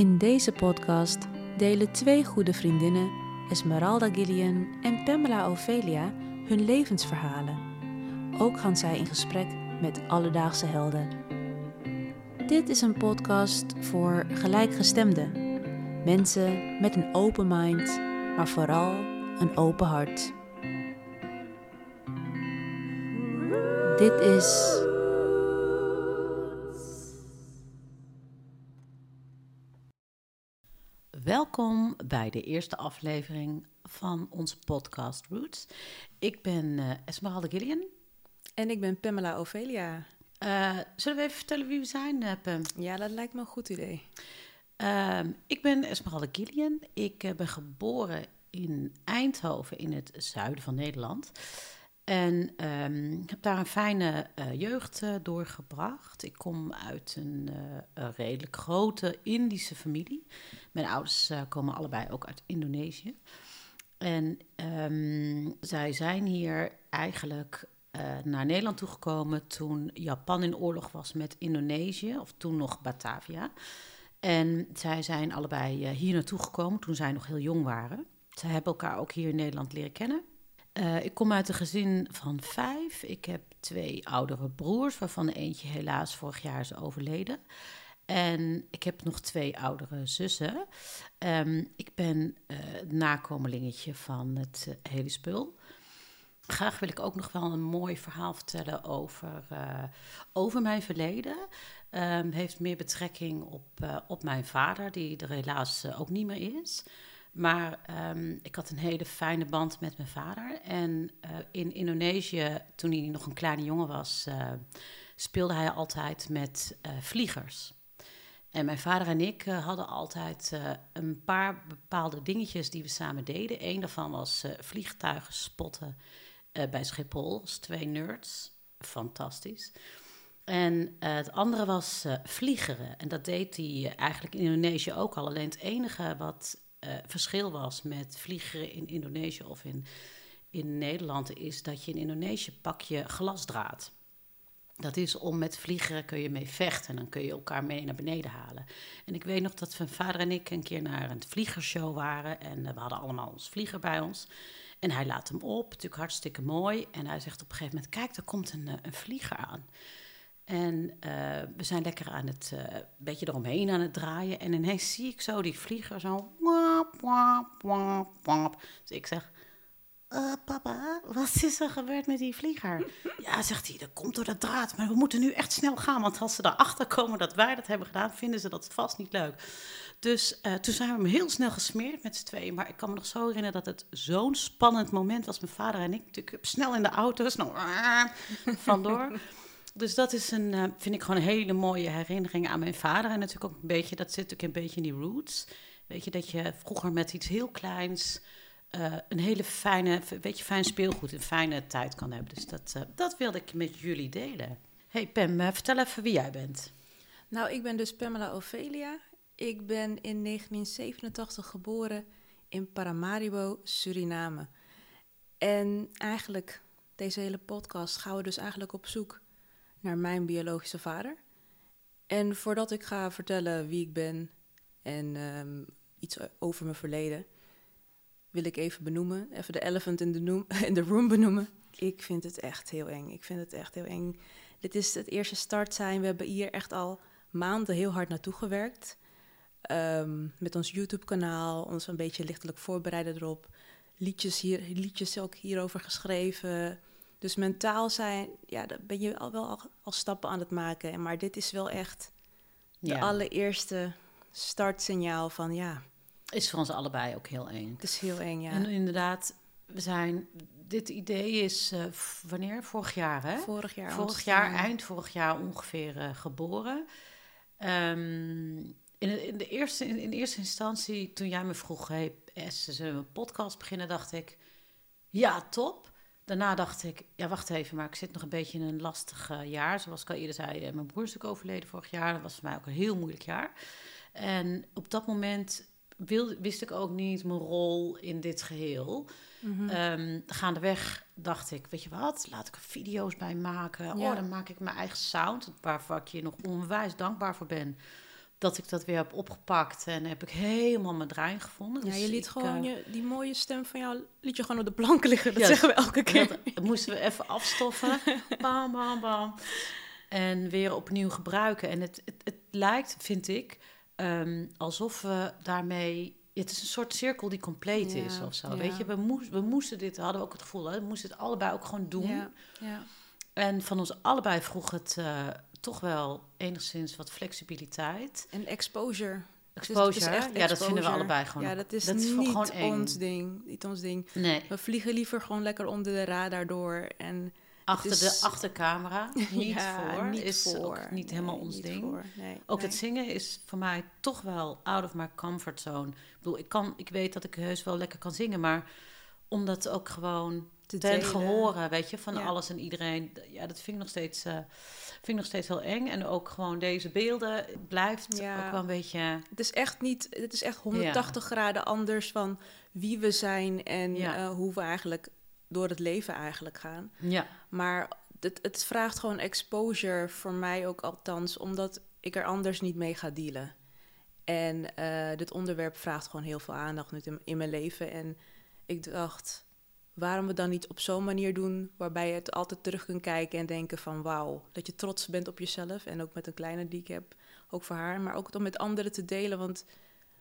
In deze podcast delen twee goede vriendinnen, Esmeralda Gillian en Pamela Ophelia, hun levensverhalen. Ook gaan zij in gesprek met alledaagse helden. Dit is een podcast voor gelijkgestemden. Mensen met een open mind, maar vooral een open hart. Dit is bij de eerste aflevering van onze podcast Roots. Ik ben eh, Esmeralda Gillian. En ik ben Pamela Ophelia. Eh, zullen we even vertellen wie we zijn, uh, Pam? Ja, dat lijkt me een goed idee. Ehm, ik ben Esmeralda Gillian. Ik ben geboren in Eindhoven in het zuiden van Nederland. En ehm, heb daar een fijne jeugd doorgebracht. Ik kom uit een, een redelijk grote Indische familie. Mijn ouders uh, komen allebei ook uit Indonesië. En um, zij zijn hier eigenlijk uh, naar Nederland toegekomen toen Japan in oorlog was met Indonesië, of toen nog Batavia. En zij zijn allebei uh, hier naartoe gekomen toen zij nog heel jong waren. Zij hebben elkaar ook hier in Nederland leren kennen. Ik kom uit een gezin van vijf. Ik heb twee oudere broers, waarvan eentje helaas vorig jaar is overleden. En ik heb nog twee oudere zussen. Um, ik ben uh, nakomelingetje van het uh, hele spul. Graag wil ik ook nog wel een mooi verhaal vertellen over, over mijn verleden. Um, heeft meer betrekking op, op mijn vader, die er helaas ook niet meer is. Maar um, ik had een hele fijne band met mijn vader. En in Indonesië, toen hij nog een kleine jongen was, speelde hij altijd met vliegers. En mijn vader en ik uh, hadden altijd uh, een paar bepaalde dingetjes die we samen deden. Eén daarvan was uh, vliegtuigen spotten bij Schiphol, als twee nerds. Fantastisch. En het andere was vliegeren. En dat deed hij eigenlijk in Indonesië ook al. Alleen het enige wat verschil was met vliegeren in Indonesië of in, in Nederland... is dat je in Indonesië pak je glasdraad... Dat is om met vliegeren kun je mee vechten. En dan kun je elkaar mee naar beneden halen. En ik weet nog dat mijn vader en ik een keer naar een vliegershow waren. En uh, we hadden allemaal ons vlieger bij ons. En hij laat hem op, natuurlijk hartstikke mooi. En hij zegt op een gegeven moment, kijk, er komt een, uh, een vlieger aan. En uh, we zijn lekker aan het, een beetje eromheen aan het draaien. En ineens zie ik zo die vlieger zo... Wap, wap, wap, wap. Dus ik zeg, uh, papa, wat is er gebeurd met die vlieger? Ja, zegt hij, dat komt door dat draad. Maar we moeten nu echt snel gaan. Want als ze erachter komen dat wij dat hebben gedaan, vinden ze dat vast niet leuk. Dus uh, toen zijn we hem heel snel gesmeerd met z'n tweeën. Maar ik kan me nog zo herinneren dat het zo'n spannend moment was. Mijn vader en ik natuurlijk snel in de auto, snel vandoor. Dus dat is een, uh, vind ik gewoon een hele mooie herinnering aan mijn vader. En natuurlijk ook een beetje, dat zit natuurlijk een beetje in die roots. Weet je, dat je vroeger met iets heel kleins uh, een hele fijne, weet je, fijn speelgoed, een fijne tijd kan hebben. Dus dat, uh, dat wilde ik met jullie delen. Hey Pam, vertel even wie jij bent. Nou, ik ben dus Pamela Ophelia. Ik ben in 1987 geboren in Paramaribo, Suriname. En eigenlijk, deze hele podcast gaan we dus eigenlijk op zoek naar mijn biologische vader. En voordat ik ga vertellen wie ik ben en um, iets over mijn verleden wil ik even benoemen. Even de elephant in the, room benoemen. Ik vind het echt heel eng. Ik vind het echt heel eng. Dit is het eerste start zijn. We hebben hier echt al maanden heel hard naartoe gewerkt. Um, met ons YouTube-kanaal, ons een beetje lichtelijk voorbereiden erop. Liedjes, hier, liedjes ook hierover geschreven. Dus mentaal zijn, ja, daar ben je al wel al, al stappen aan het maken. Maar dit is wel echt de ja. allereerste startsignaal van ja, is voor ons allebei ook heel eng. Het is heel eng, ja. En inderdaad, we zijn. Dit idee is uh, wanneer? Vorig jaar, hè? Vorig jaar. Vorig jaar, eind vorig jaar ongeveer uh, geboren. Um, in, in, de eerste, in, in, eerste instantie, toen jij me vroeg: hey, S, zullen we een podcast beginnen? Dacht ik: ja, top. Daarna dacht ik: ja, wacht even, maar ik zit nog een beetje in een lastig uh, jaar. Zoals ik al eerder zei, mijn broer is ook overleden vorig jaar. Dat was voor mij ook een heel moeilijk jaar. En op dat moment wil, wist ik ook niet mijn rol in dit geheel. Mm-hmm. Um, gaandeweg dacht ik, weet je wat, laat ik er video's bij maken. Ja. Oh, dan maak ik mijn eigen sound, waarvoor ik je nog onwijs dankbaar voor ben. Dat ik dat weer heb opgepakt en heb ik helemaal mijn draai gevonden. Ja, Dus je liet ik, gewoon eh, je, die mooie stem van jou, liet je gewoon op de plank liggen. Dat zeggen we elke keer. Dat, moesten we even afstoffen. bam, bam, bam. En weer opnieuw gebruiken. En het, het, het lijkt, vind ik, ehm, alsof we daarmee... Het is een soort cirkel die compleet is of zo. ja. Weet je, we, moest, we moesten dit, hadden we ook het gevoel, hè, we moesten het allebei ook gewoon doen. Ja, ja. En van ons allebei vroeg het eh, toch wel enigszins wat flexibiliteit. En exposure. Het is- Exposure, het is echt ja, dat vinden we allebei gewoon. Ja, dat is, dat is niet gewoon eng. ons ding. Niet ons ding. Nee, We vliegen liever gewoon lekker onder de radar door. En achter is- de achtercamera, niet Ja, voor, niet is voor. ook niet helemaal ons niet ding. Nee, Ook het zingen is voor mij toch wel out of my comfort zone. Ik bedoel, ik, kan, ik weet dat ik heus wel lekker kan zingen, maar om dat ook gewoon Te ten gehoren, weet je, van Ja. alles en iedereen. Ja, dat vind ik nog steeds, eh, vind ik nog steeds heel eng. En ook gewoon deze beelden blijft Ja. ook wel een beetje... Het is echt niet, het is echt 180 graden anders van wie we zijn en eh, hoe we eigenlijk door het leven eigenlijk gaan. Ja, Maar het, het vraagt gewoon exposure voor mij ook althans, omdat ik er anders niet mee ga dealen. En eh, dit onderwerp vraagt gewoon heel veel aandacht nu in, in mijn leven. En ik dacht, waarom we dan niet op zo'n manier doen waarbij je het altijd terug kunt kijken en denken van wauw, dat je trots bent op jezelf. En ook met een kleine die ik heb, ook voor haar, maar ook om met anderen te delen. Want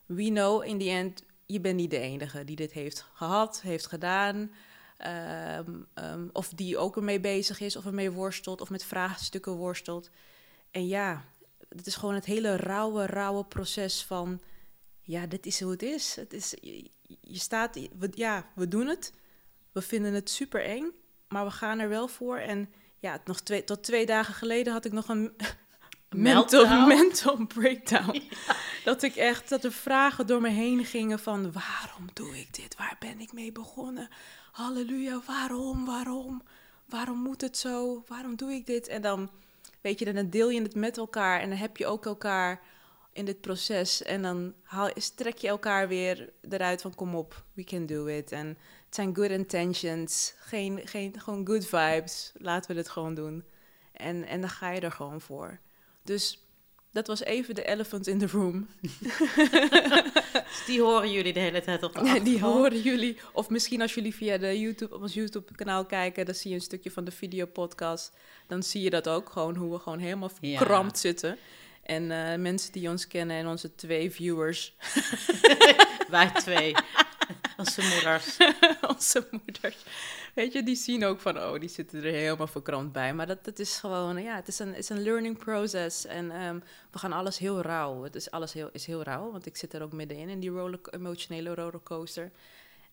we know in the end, je bent niet de enige die dit heeft gehad, heeft gedaan. Ehm, ehm, of die ook ermee bezig is, of ermee worstelt, of met vraagstukken worstelt. En ja, het is gewoon het hele rauwe, rauwe proces van... Ja, dit is hoe het is. Het is je, staat... Ja, we doen het. We vinden het super eng, maar we gaan er wel voor. En ja, nog twee, tot twee dagen geleden had ik nog een mental, mental breakdown. Dat ik echt, dat er vragen door me heen gingen van... waarom doe ik dit? Waar ben ik mee begonnen? Halleluja, waarom, waarom? Waarom moet het zo? Waarom doe ik dit? En dan, weet je, dan deel je het met elkaar... en dan heb je ook elkaar in dit proces. En dan haal, strek je elkaar weer eruit van... kom op, we can do it. En het zijn good intentions, geen, geen, gewoon good vibes. Laten we dit gewoon doen. En, en dan ga je er gewoon voor. Dus dat was even de elephant in the room. dus die horen jullie de hele tijd op de Ja, die horen jullie. Of misschien als jullie via de YouTube, op ons YouTube-kanaal kijken, dan zie je een stukje van de videopodcast. Dan zie je dat ook gewoon, hoe we gewoon helemaal Ja. verkrampt zitten. En eh, mensen die ons kennen en onze twee viewers, Wij twee. Onze moeders. onze moeders, weet je, die zien ook van, oh, die zitten er helemaal verkrampt bij. Maar dat, dat is gewoon, ja, het is een, het is een learning process. En ehm, we gaan alles heel rauw. Het is alles heel, is heel rauw, want ik zit er ook middenin, in die roller, emotionele rollercoaster.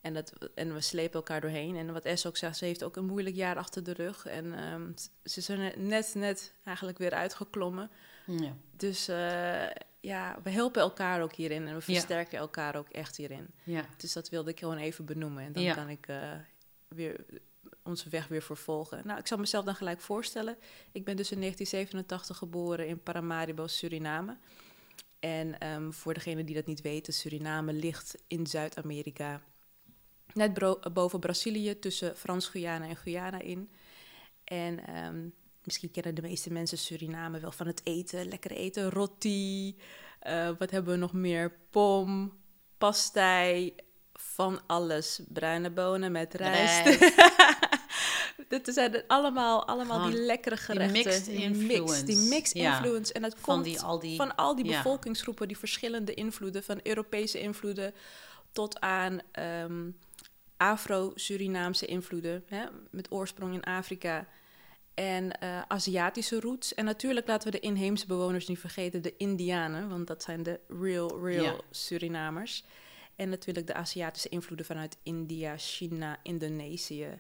En, dat, en we slepen elkaar doorheen. En wat Es ook zegt, ze heeft ook een moeilijk jaar achter de rug. En ehm, ze is er net- net, net eigenlijk weer uitgeklommen. Ja. Dus eh, ja, we helpen elkaar ook hierin. En we Ja. versterken elkaar ook echt hierin. ja. Dus dat wilde ik gewoon even benoemen. En dan Ja. kan ik eh, weer onze weg weer vervolgen. Nou, ik zal mezelf dan gelijk voorstellen. Ik ben dus in 1987 geboren in Paramaribo, Suriname. En ehm, voor degene die dat niet weten, Suriname ligt in Zuid-Amerika. Net boven Brazilië, tussen Frans-Guyana en Guyana in. En ehm, misschien kennen de meeste mensen Suriname wel van het eten. Lekker eten, roti. eh, wat hebben we nog meer? Pom, pastei, van alles. Bruine bonen met rijst. Dit zijn er allemaal, allemaal die lekkere gerechten. mixed Die influence. die mixed Ja. influence. En dat Van komt die, al die... van al die ja. bevolkingsgroepen, die verschillende invloeden, van Europese invloeden tot aan ehm, Afro-Surinaamse invloeden, hè, met oorsprong in Afrika. En eh, Aziatische roots. En natuurlijk laten we de inheemse bewoners niet vergeten, de Indianen, want dat zijn de real, real Ja. Surinamers. En natuurlijk de Aziatische invloeden vanuit India, China, Indonesië.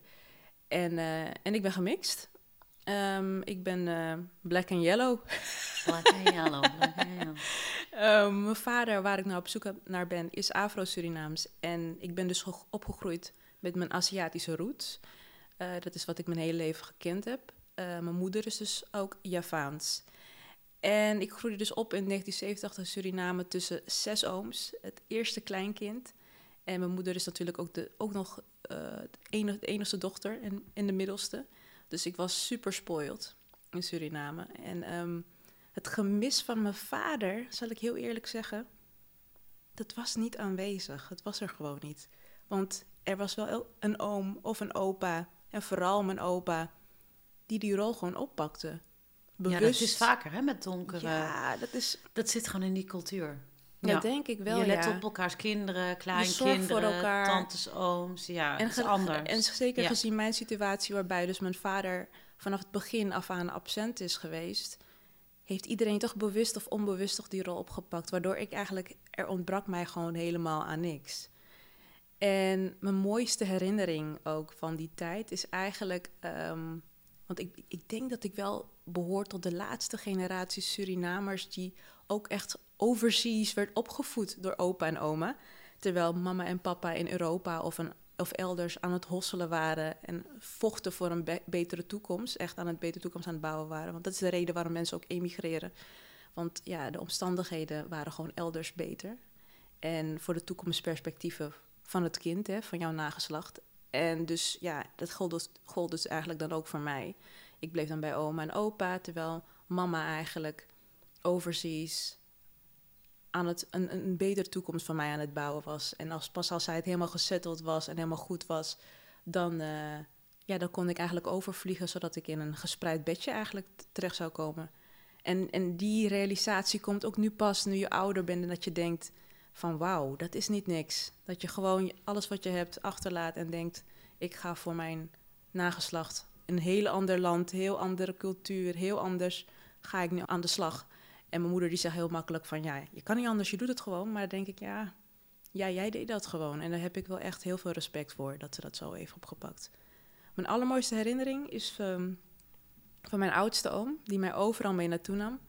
En, eh, en ik ben gemixt. Ehm, ik ben eh, black and yellow. Black and yellow, black and yellow. Ehm, mijn vader, waar ik nou op zoek naar ben, is Afro-Surinaams. En ik ben dus ge- opgegroeid met mijn Aziatische roots. Dat is wat ik mijn hele leven gekend heb. Eh, mijn moeder is dus ook Javaans. En ik groeide dus op in 1987 in Suriname tussen zes ooms, het eerste kleinkind. En mijn moeder is natuurlijk ook, de, ook nog eh, de, enige, de enigste dochter en, en de middelste. Dus ik was super spoiled in Suriname. En ehm, het gemis van mijn vader, zal ik heel eerlijk zeggen, dat was niet aanwezig. Het was er gewoon niet. Want er was wel een oom of een opa, en vooral mijn opa, die die rol gewoon oppakte. Bewust. Ja, dat is vaker hè, met donkere... Ja, dat is... Dat zit gewoon in die cultuur. Ja, ja. denk ik wel, Je let ja. op elkaars kinderen, kleinkinderen, voor elkaar. tantes, ooms. Ja, en, anders. En zeker gezien mijn situatie, waarbij dus mijn vader vanaf het begin af aan absent is geweest, heeft iedereen toch bewust of onbewust toch die rol opgepakt. Waardoor ik eigenlijk, er ontbrak mij gewoon helemaal aan niks. En mijn mooiste herinnering ook van die tijd is eigenlijk, um, want ik, ik denk dat ik wel behoor tot de laatste generatie Surinamers die ook echt overseas werd opgevoed door opa en oma. Terwijl mama en papa in Europa of, of elders aan het hosselen waren en vochten voor een betere toekomst. Echt aan een betere toekomst aan het bouwen waren. Want dat is de reden waarom mensen ook emigreren. Want ja, de omstandigheden waren gewoon elders beter. En voor de toekomstperspectieven van het kind, hè, van jouw nageslacht. En dus ja, dat gold dus, gold dus eigenlijk dan ook voor mij. Ik bleef dan bij oma en opa, terwijl mama eigenlijk overseas aan het, een, een betere toekomst van mij aan het bouwen was. En als, pas als zij het helemaal gesetteld was en helemaal goed was, dan, uh, ja, dan kon ik eigenlijk overvliegen, zodat ik in een gespreid bedje eigenlijk terecht zou komen. En, en die realisatie komt ook nu pas, nu je ouder bent en dat je denkt van wauw, dat is niet niks. Dat je gewoon alles wat je hebt achterlaat en denkt, ik ga voor mijn nageslacht een heel ander land, heel andere cultuur, heel anders ga ik nu aan de slag. En mijn moeder die zegt heel makkelijk van ja, je kan niet anders, je doet het gewoon. Maar dan denk ik ja, ja, jij deed dat gewoon. En daar heb ik wel echt heel veel respect voor dat ze dat zo heeft opgepakt. Mijn allermooiste herinnering is um, van mijn oudste oom, die mij overal mee naartoe nam.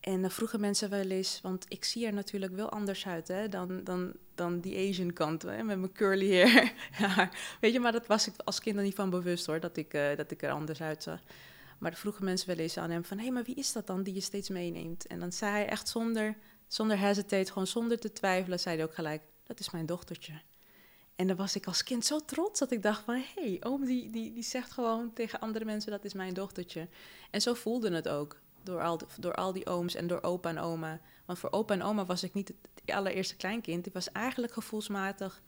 En dan vroegen mensen wel eens, want ik zie er natuurlijk wel anders uit hè, dan, dan, dan die Asian kant, hè, met mijn curly hair. weet je, maar dat was ik als kind er niet van bewust hoor, dat ik, uh, dat ik er anders uitzag. Maar dan vroegen mensen wel eens aan hem van... hé, hey, maar wie is dat dan die je steeds meeneemt? En dan zei hij echt zonder, zonder hesitate, gewoon zonder te twijfelen... zei hij ook gelijk, dat is mijn dochtertje. En dan was ik als kind zo trots dat ik dacht van... hé, hey, oom die, die, die zegt gewoon tegen andere mensen dat is mijn dochtertje. En zo voelde het ook door al, door al die ooms en door opa en oma. Want voor opa en oma was ik niet het allereerste kleinkind. Ik was eigenlijk gevoelsmatig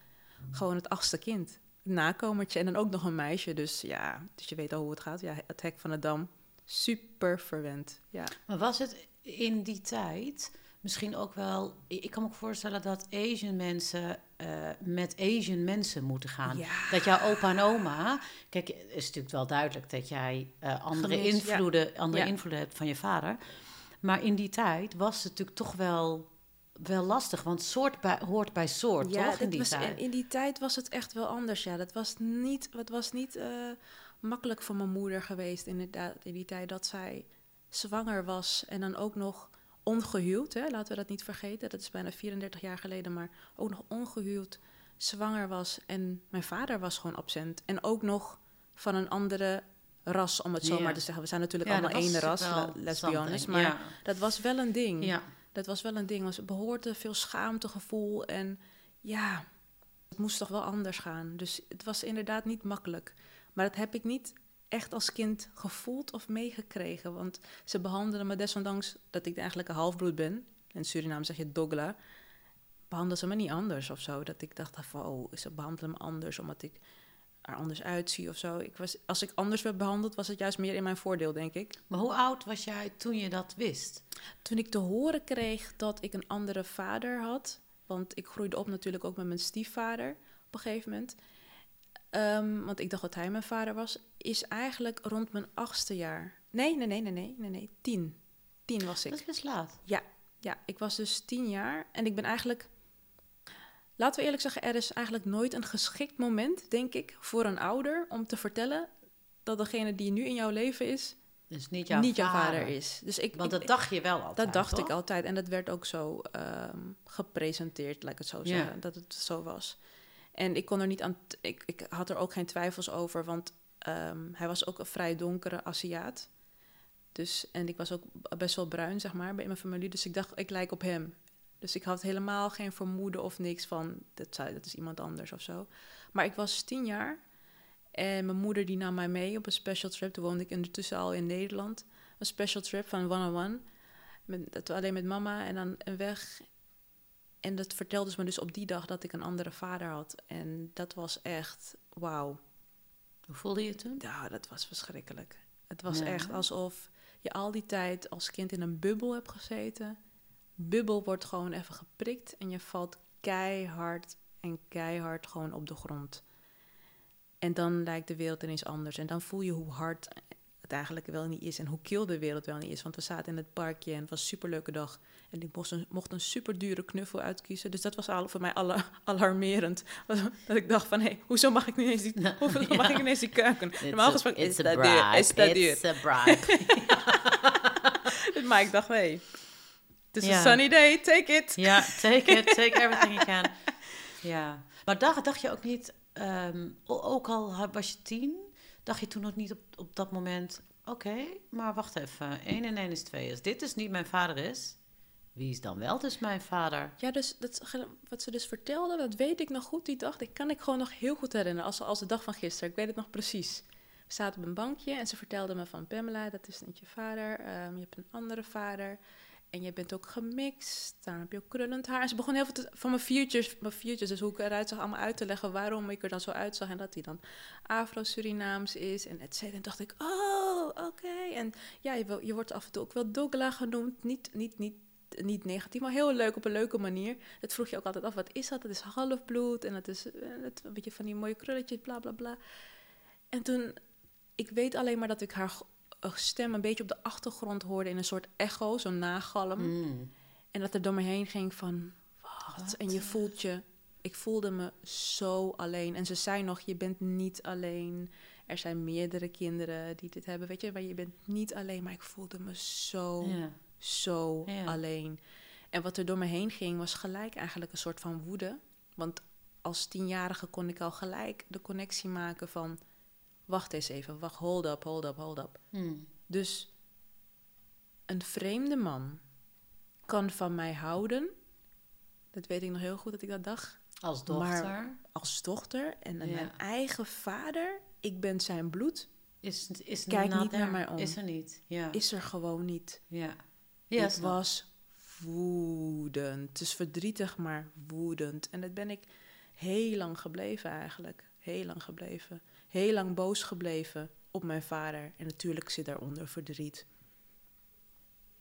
gewoon het achtste kind nakomertje en dan ook nog een meisje. Dus ja, dus je weet al hoe het gaat. Ja, het hek van de dam. Super verwend. Ja. Maar was het in die tijd misschien ook wel... Ik kan me ook voorstellen dat Asian mensen uh, met Asian mensen moeten gaan. Ja. Dat jouw opa en oma... Kijk, het is natuurlijk wel duidelijk dat jij uh, andere, Gemis, invloeden, ja. andere ja. invloeden hebt van je vader. Maar in die tijd was het natuurlijk toch wel wel lastig, want soort bij, hoort bij soort, ja, toch? In die, was, tijd? in die tijd was het echt wel anders, ja. Dat was niet, het was niet uh, makkelijk voor mijn moeder geweest inderdaad in die tijd dat zij zwanger was en dan ook nog ongehuwd, hè? laten we dat niet vergeten. Dat is bijna 34 jaar geleden, maar ook nog ongehuwd zwanger was en mijn vader was gewoon absent. En ook nog van een andere ras, om het zo maar te zeggen. We zijn natuurlijk ja, allemaal één ras, let's be honest. Maar ja. dat was wel een ding. Ja dat was wel een ding. Was behoorde veel schaamtegevoel. En ja, het moest toch wel anders gaan. Dus het was inderdaad niet makkelijk. Maar dat heb ik niet echt als kind gevoeld of meegekregen. Want ze behandelden me desondanks dat ik eigenlijk een halfbloed ben. In Suriname zeg je dogla. Behandelden ze me niet anders of zo. Dat ik dacht van, oh, ze behandelen me anders omdat ik er anders uitzie of zo. Ik was, als ik anders werd behandeld, was het juist meer in mijn voordeel, denk ik. Maar hoe oud was jij toen je dat wist? Toen ik te horen kreeg dat ik een andere vader had, want ik groeide op natuurlijk ook met mijn stiefvader op een gegeven moment. Um, want ik dacht dat hij mijn vader was, is eigenlijk rond mijn achtste jaar. Nee, nee, nee, nee, nee, nee, nee, tien. Tien was ik. Dat is best laat. Ja, ja, ik was dus tien jaar en ik ben eigenlijk Laten we eerlijk zeggen, er is eigenlijk nooit een geschikt moment, denk ik, voor een ouder om te vertellen dat degene die nu in jouw leven is, dus niet jouw, niet jouw vader. is. Dus ik, Want dat ik, dacht je wel altijd. Dat dacht toch? ik altijd. En dat werd ook zo um, gepresenteerd, laat ik het zo zeggen, ja. dat het zo was. En ik kon er niet aan. Ik, ik had er ook geen twijfels over, want um, hij was ook een vrij donkere Aziat. Dus, en ik was ook best wel bruin, zeg maar, bij mijn familie. Dus ik dacht, ik lijk op hem. Dus ik had helemaal geen vermoeden of niks van, dat, dat is iemand anders of zo. Maar ik was tien jaar en mijn moeder die nam mij mee op een special trip. Toen woonde ik ondertussen al in Nederland. Een special trip van one-on-one. Met, alleen met mama en dan een weg. En dat vertelde ze me dus op die dag dat ik een andere vader had. En dat was echt, wauw. Hoe voelde je toen? Ja, dat was verschrikkelijk. Het was Ja. echt alsof je al die tijd als kind in een bubbel hebt gezeten. Bubbel wordt gewoon even geprikt en je valt keihard en keihard gewoon op de grond. En dan lijkt de wereld ineens anders. En dan voel je hoe hard het eigenlijk wel niet is en hoe kil de wereld wel niet is. Want we zaten in het parkje en het was een superleuke dag. En ik mocht een, mocht een super dure knuffel uitkiezen. Dus dat was al voor mij alle, alarmerend. Dat ik dacht van, hé, hoezo mag ik nu ineens die, hoezo mag ik ineens die kuiken? Normaal gesproken is dat duur. Is dat duur. It's a bribe. Maar ik dacht, hé, hey, het is een sunny day, take it. ja, take it, take everything you can. Ja. Maar dacht, dacht je ook niet, ehm, ook al was je tien, dacht je toen nog niet op, op dat moment, oké, maar wacht even, één en één is twee. Als dit dus niet mijn vader is, wie is dan wel dus mijn vader? Ja, dus dat, wat ze dus vertelde, dat weet ik nog goed die dag. Dat kan ik gewoon nog heel goed herinneren, als, als de dag van gisteren. Ik weet het nog precies. We zaten op een bankje en ze vertelde me van... Pamela, dat is niet je vader, ehm, je hebt een andere vader... En je bent ook gemixt, daar heb je ook krullend haar. En ze begon heel veel van mijn viertjes, mijn viertjes, dus hoe ik eruit zag, allemaal uit te leggen waarom ik er dan zo uitzag. En dat hij dan Afro-Surinaams is en et. En dacht ik, oh, oké. En ja, je, wordt af en toe ook wel Dogla genoemd. Niet, niet, niet, niet negatief, maar heel leuk op een leuke manier. Dat vroeg je ook altijd af, wat is dat? Het is halfbloed en het is eh, een beetje van die mooie krulletjes, bla bla bla. En toen, ik weet alleen maar dat ik haar stem een beetje op de achtergrond hoorde in een soort echo, zo'n nagalm. Mm. En dat er door me heen ging van, wat? En je voelt je, ik voelde me zo alleen. En ze zei nog, je bent niet alleen. Er zijn meerdere kinderen die dit hebben, weet je. Maar je bent niet alleen, maar ik voelde me zo, zo alleen. En wat er door me heen ging, was gelijk eigenlijk een soort van woede. Want als tienjarige kon ik al gelijk de connectie maken van... Wacht eens even, wacht, hold up, hold up, hold up. Mm. Dus een vreemde man kan van mij houden. Dat weet ik nog heel goed dat ik dat dacht. Als dochter Als dochter en Ja. mijn eigen vader. Ik ben zijn bloed. is, is Kijk niet naar mij om. Is er niet, ja. Is er gewoon niet. ja. Ja, ik was woedend. Het is verdrietig, maar woedend. En dat ben ik heel lang gebleven eigenlijk. Heel lang gebleven. Heel lang boos gebleven op mijn vader. En natuurlijk zit daaronder verdriet.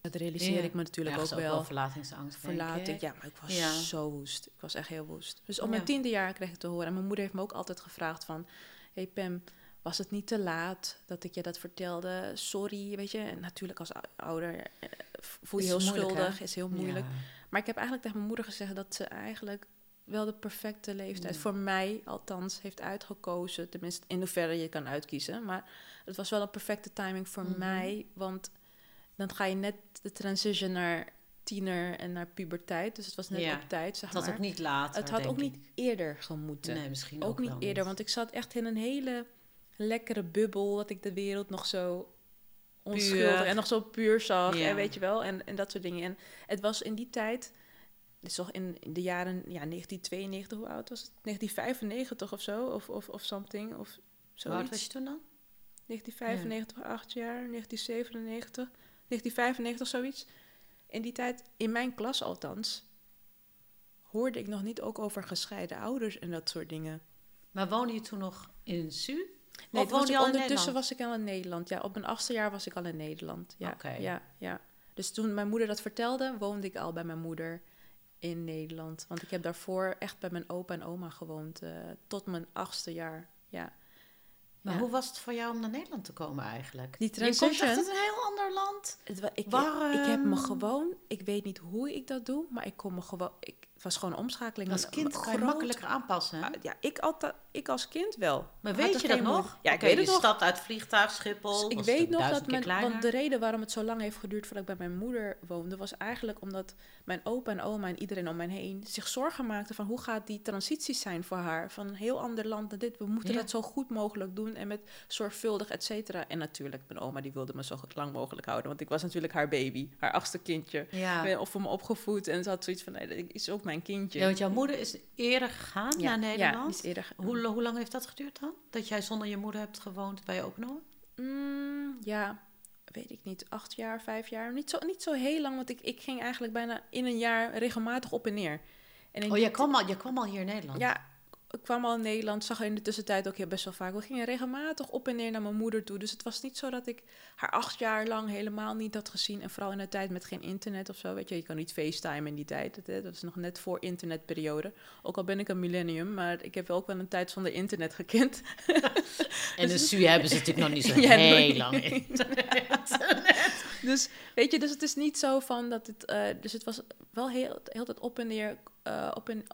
Dat realiseer Ja. ik me natuurlijk Ergens ook wel. verlatingsangst. denk Verlating, ik. ja, maar ik was Ja. zo woest. Ik was echt heel woest. Dus op Ja. mijn tiende jaar kreeg ik te horen. En mijn moeder heeft me ook altijd gevraagd van... hey Pam, was het niet te laat dat ik je dat vertelde? Sorry, weet je. En natuurlijk als ou- ouder eh, voel je heel moeilijk, hè? schuldig. Is heel moeilijk. Ja. Maar ik heb eigenlijk tegen mijn moeder gezegd dat ze eigenlijk wel de perfecte leeftijd, Mm. voor mij althans, heeft uitgekozen. Tenminste, in hoeverre je kan uitkiezen. Maar het was wel een perfecte timing voor Mhm. mij. Want dan ga je net de transition naar tiener en naar puberteit. Dus het was net Ja. op tijd, zeg Het had ook niet later, het had ook niet eerder gemoeten. Nee, misschien ook, ook, niet eerder, want ik zat echt in een hele lekkere bubbel. Dat ik de wereld nog zo onschuldig en nog zo puur zag. Ja. En weet je wel, en, en dat soort dingen. En het was in die tijd, dus toch in, de jaren ja, 1992, hoe oud was het? 1995 of zo, of, of, of something. Of Hoe oud was je toen dan? 1995, acht jaar, 1997, 1995 zoiets. In die tijd, in mijn klas althans, hoorde ik nog niet ook over gescheiden ouders en dat soort dingen. Maar woonde je toen nog in Su? Nee, of woonde je al ondertussen was ik al in Nederland. Ja, op mijn achtste jaar was ik al in Nederland. Ja, ja, ja. Dus toen mijn moeder dat vertelde, woonde ik al bij mijn moeder in Nederland. Want ik heb daarvoor echt bij mijn opa en oma gewoond, eh, tot mijn achtste jaar. Ja. Maar Ja. hoe was het voor jou om naar Nederland te komen eigenlijk? Die Je komt transition? echt uit een heel ander land. Het ik, ik heb me gewoon, ik weet niet hoe ik dat doe, maar ik kom me gewoon, ik, het was gewoon een omschakeling. Als kind kan je makkelijker aanpassen. hè? Ah, ja, ik, altijd, ik als kind wel. maar weet je dat nog? Ja, ik weet het nog. stapt uit vliegtuig, Schiphol. Dus ik weet nog dat mijn, want de reden waarom het zo lang heeft geduurd voordat ik bij mijn moeder woonde, was eigenlijk omdat mijn opa en oma en iedereen om mij heen zich zorgen maakten van hoe gaat die transitie zijn voor haar van een heel ander land naar dit. We moeten Ja. dat zo goed mogelijk doen en met zorgvuldig, et cetera. En natuurlijk, mijn oma die wilde me zo lang mogelijk houden, want ik was natuurlijk haar baby, haar achtste kindje. Ja. Ik ben voor me opgevoed en ze had zoiets van, nee, dat is ook mijn kindje. ja, want jouw moeder is eerder gegaan Ja, naar Nederland. is eerder gegaan. hoe, hoe lang heeft dat geduurd dan? Dat jij zonder je moeder hebt gewoond bij je opa en oma? Mm, ja, weet ik niet, acht jaar, vijf jaar. Niet zo, niet zo heel lang, want ik, ik ging eigenlijk bijna in een jaar regelmatig op en neer. En Oh, jij kwam, al, jij kwam al hier in Nederland? ja, ik kwam al in Nederland, zag haar in de tussentijd ook heel best wel vaak. We gingen regelmatig op en neer naar mijn moeder toe. Dus het was niet zo dat ik haar acht jaar lang helemaal niet had gezien. En vooral in een tijd met geen internet of zo. Weet je, je kan niet FaceTime in die tijd. Dat, is nog net voor internetperiode. Ook al ben ik een millennium, maar ik heb wel ook wel een tijd zonder internet gekend. En de SU hebben ze natuurlijk nog niet zo Ja, heel lang internet. Dus weet je, dus het is niet zo van dat het. eh, dus het was wel heel, heel tijd op en neer, eh, op en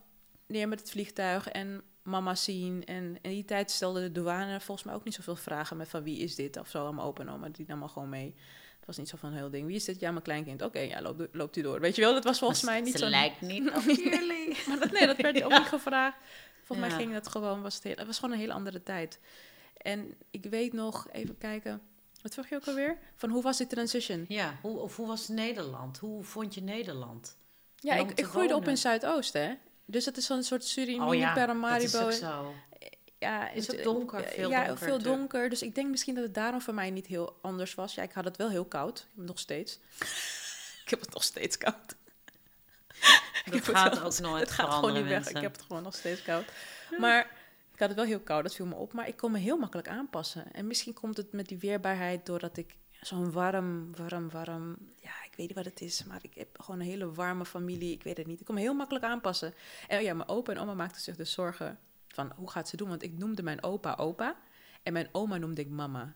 neer met het vliegtuig en mama zien. En in die tijd stelde de douane volgens mij ook niet zoveel vragen met van wie is dit of zo aan mijn opa en oma. Die nam maar gewoon mee. Het was niet zo van een heel ding. Wie is dit? Ja, mijn kleinkind. Oké, ja, loopt, loopt u door. Weet je wel, dat was volgens mij niet ze zo. lijkt niet op Nee. jullie. Maar dat, nee, dat werd ook niet gevraagd. Volgens Ja. mij ging dat gewoon, was het, heel, het was gewoon een hele andere tijd. En ik weet nog, even kijken, wat vroeg je ook alweer? Van hoe was die transition? Ja, hoe, of hoe was Nederland? Hoe vond je Nederland? Ja, ik, ik groeide op in Zuidoosten, hè? Dus dat is zo'n soort Suriname, oh ja, dat is ook zo. Ja, Is het- donker, veel ja, donker veel donker. Dus ik denk misschien dat het daarom voor mij niet heel anders was. Ja, ik had het wel heel koud. Ik heb het nog steeds. ik heb het nog steeds koud. Ik Dat gaat ook nooit Het gaat gewoon veranderen, niet weg. Ik heb het gewoon nog steeds koud. Maar ik had het wel heel koud, dat viel me op. Maar ik kon me heel makkelijk aanpassen. En misschien komt het met die weerbaarheid doordat ik zo'n warm, warm, warm... Ja, ik weet niet wat het is, maar ik heb gewoon een hele warme familie. Ik weet het niet. Ik kon me heel makkelijk aanpassen. En ja, mijn opa en oma maakten zich dus zorgen van hoe gaat ze doen? Want ik noemde mijn opa opa en mijn oma noemde ik mama.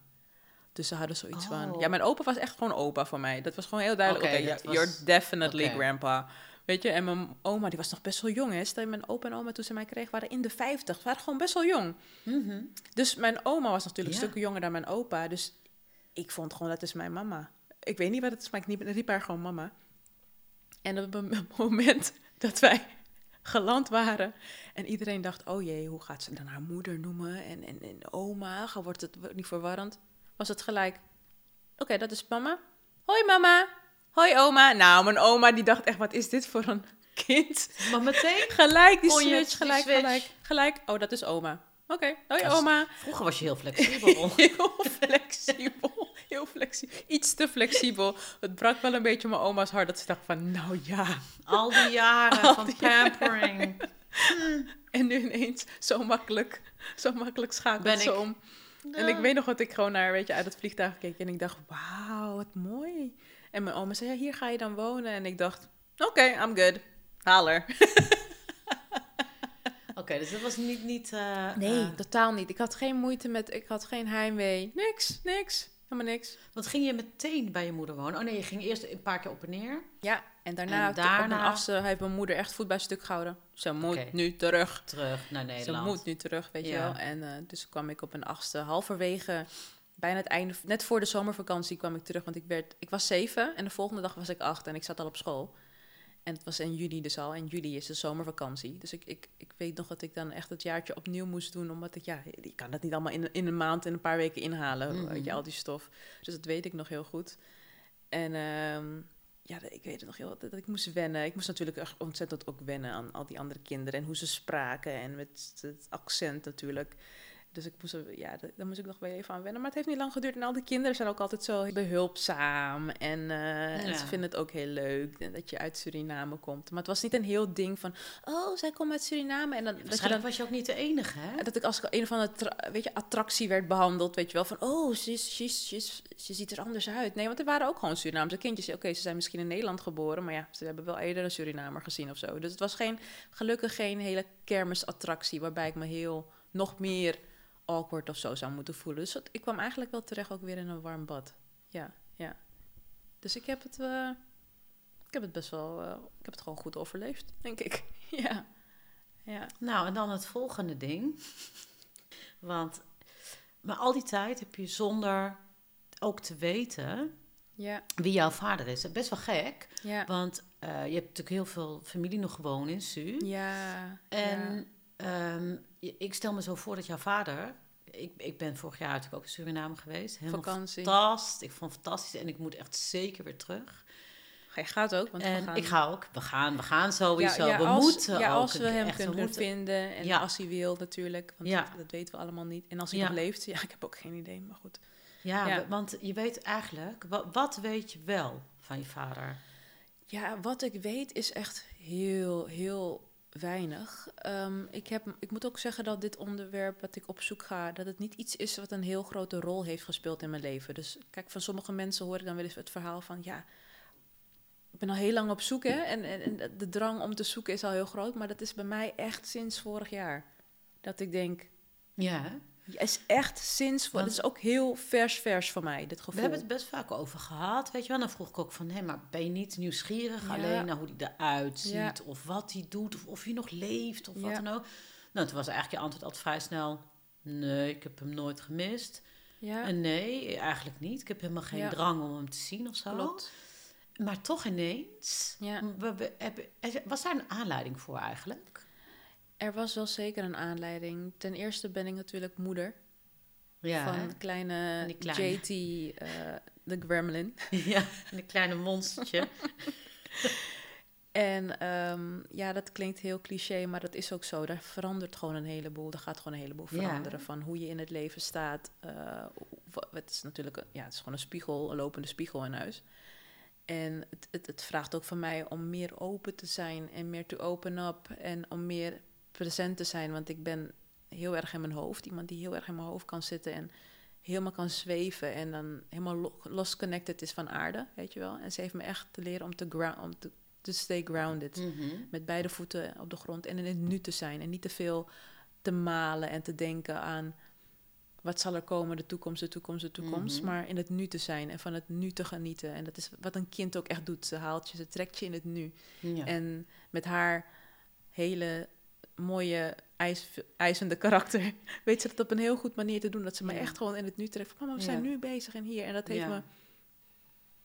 Dus ze hadden zoiets van... Oh. Ja, mijn opa was echt gewoon opa voor mij. Dat was gewoon heel duidelijk. Oké, was- you're definitely grandpa. Weet je, en mijn oma, die was nog best wel jong. Hè. Stel je, mijn opa en oma toen ze mij kregen, waren in de 50. Ze waren gewoon best wel jong. Mhm. Dus mijn oma was natuurlijk Ja. een stuk jonger dan mijn opa. Dus ik vond gewoon, dat is mijn mama. Ik weet niet wat het is, maar ik niet- riep haar gewoon mama. En op een moment dat wij geland waren en iedereen dacht, oh jee, hoe gaat ze dan haar moeder noemen? En, en, en oma, wordt het niet verwarrend? Was het gelijk, oké, dat is mama. Hoi mama. Hoi oma. Nou, mijn oma die dacht echt, wat is dit voor een kind? Maar meteen? Gelijk die switch, gelijk, switch? gelijk, gelijk. Oh, dat is oma. Oké, hoi Dat is- oma. Vroeger was je heel flexibel. Heel flexibel. Heel flexibel. Iets te flexibel. Het brak wel een beetje mijn oma's hart. Dat ze dacht van, nou ja. Al die jaren Al van die pampering. En nu ineens zo makkelijk, zo makkelijk schakelt ze om. En ik weet nog dat ik gewoon naar, weet je, uit het vliegtuig keek. En ik dacht, wauw, wat mooi. En mijn oma zei, ja, hier ga je dan wonen. En ik dacht, oké, I'm good. Haal er. Oké, dus dat was niet... niet eh, Nee, eh, totaal niet. Ik had geen moeite met, ik had geen heimwee. Niks, niks. Helemaal niks. want ging je meteen bij je moeder wonen? Oh nee, je ging eerst een paar keer op en neer. Ja, en daarna, En daarna- mijn achtste heeft mijn moeder echt voet bij stuk gehouden. Ze moet nu terug. Terug naar Nederland. Ze moet nu terug, weet je wel. En eh, dus kwam ik op een achtste, halverwege, bijna het einde, net voor de zomervakantie kwam ik terug. Want ik, werd, ik was zeven en de volgende dag was ik acht en ik zat al op school. En het was in juli dus al. En juli is de zomervakantie. Dus ik, ik, ik weet nog dat ik dan echt het jaartje opnieuw moest doen. Omdat ik, ja, je kan dat niet allemaal in, in een maand en een paar weken inhalen. Mhm. Weet je, al die stof. Dus dat weet ik nog heel goed. En ehm, ja, ik weet het nog heel dat ik moest wennen. Ik moest natuurlijk echt ontzettend ook wennen aan al die andere kinderen. En hoe ze spraken en met het accent natuurlijk. Dus ik moest, ja, da- daar moest ik nog wel even aan wennen. Maar het heeft niet lang geduurd. En al die kinderen zijn ook altijd zo behulpzaam. En, en Ja. ze vinden het ook heel leuk dat je uit Suriname komt. Maar het was niet een heel ding van... Oh, zij komt uit Suriname. En dan, dat je Waarschijnlijk dan was je ook niet de enige, hè? dat ik als een of andere weet je, attractie werd behandeld, weet je wel, van oh, ze, ze, ze, ze ziet er anders uit. Nee, want er waren ook gewoon Surinaamse kindjes. Oké, ze zijn misschien in Nederland geboren, maar ja, ze hebben wel eerder een Surinamer gezien of zo. Dus het was geen, gelukkig geen hele kermisattractie waarbij ik me heel nog meer awkward of zo zou moeten voelen. Dus dat- ik kwam eigenlijk wel terecht ook weer in een warm bad. Ja, ja. Dus ik heb het, eh, ik heb het best wel, eh, ik heb het gewoon goed overleefd, denk ik. ja, ja. Nou, en dan het volgende ding. Want, maar al die tijd heb je zonder ook te weten Ja, wie jouw vader is. Best wel gek, ja. want eh, je hebt natuurlijk heel veel familie nog gewoon in Su. Ja. En ehm, ik stel me zo voor dat jouw vader... Ik, ik ben vorig jaar natuurlijk ook in Suriname geweest. Helemaal Vakantie. fantastisch. Ik vond het fantastisch en ik moet echt zeker weer terug. Hij gaat ook, want we en gaan... ik ga ook. We gaan, we gaan sowieso. we als, moeten ja, ook. als we hem echt, we kunnen vinden en Ja. als hij wil natuurlijk, want Ja. dat, dat weten we allemaal niet. En als hij nog leeft, ja, ik heb ook geen idee, maar goed. Ja, want je weet eigenlijk, wat, wat weet je wel van je vader? Ja, wat ik weet is echt heel, heel weinig. Ehm, ik, heb, ik moet ook zeggen dat dit onderwerp wat ik op zoek ga, dat het niet iets is wat een heel grote rol heeft gespeeld in mijn leven. Dus kijk, van sommige mensen hoor ik dan wel eens het verhaal van, ja, ik ben al heel lang op zoek, hè. En, en, en de drang om te zoeken is al heel groot, maar dat is bij mij echt sinds vorig jaar. Dat ik denk, Ja? Ja, is echt sinds, Want- het is ook heel vers, vers voor mij, dit gevoel. we hebben het best vaak over gehad, weet je wel. Dan vroeg ik ook van, hé, maar ben je niet nieuwsgierig Ja. alleen naar hoe hij eruit ziet? Ja. Of wat hij doet, of of hij nog leeft, of wat dan ook. Nou, toen was eigenlijk je antwoord altijd vrij snel, nee, ik heb hem nooit gemist. ja, En nee, eigenlijk niet. Ik heb helemaal geen drang om hem te zien of zo. klopt. Maar toch ineens, Ja. we, we hebben, was daar een aanleiding voor eigenlijk? Er was wel zeker een aanleiding. Ten eerste ben ik natuurlijk moeder Ja, van kleine. JT, eh, de gremlin. ja een kleine monstertje. En ehm, ja, dat klinkt heel cliché, maar dat is ook zo. Daar verandert gewoon een heleboel. Er gaat gewoon een heleboel Ja. veranderen van hoe je in het leven staat. Wa- het is natuurlijk een, ja, het is gewoon een spiegel, een lopende spiegel in huis. En het, het, het vraagt ook van mij om meer open te zijn en meer te open up en om meer present te zijn. Want ik ben heel erg in mijn hoofd, iemand die heel erg in mijn hoofd kan zitten en helemaal kan zweven en dan helemaal lo- los connected is van aarde, weet je wel. En ze heeft me echt te leren om te, grou- om te, te stay grounded Mhm. met beide voeten op de grond en in het nu te zijn. En niet te veel te malen en te denken aan wat zal er komen, de toekomst, de toekomst, de toekomst. Mhm. Maar in het nu te zijn en van het nu te genieten. En dat is wat een kind ook echt doet. Ze haalt je, ze trekt je in het nu. Ja. En met haar hele mooie, ijs, ijzende karakter weet ze dat op een heel goed manier te doen. Dat ze me Ja. echt gewoon in het nu trekt. Van, Mama, we Ja. zijn nu bezig en hier. En dat heeft me...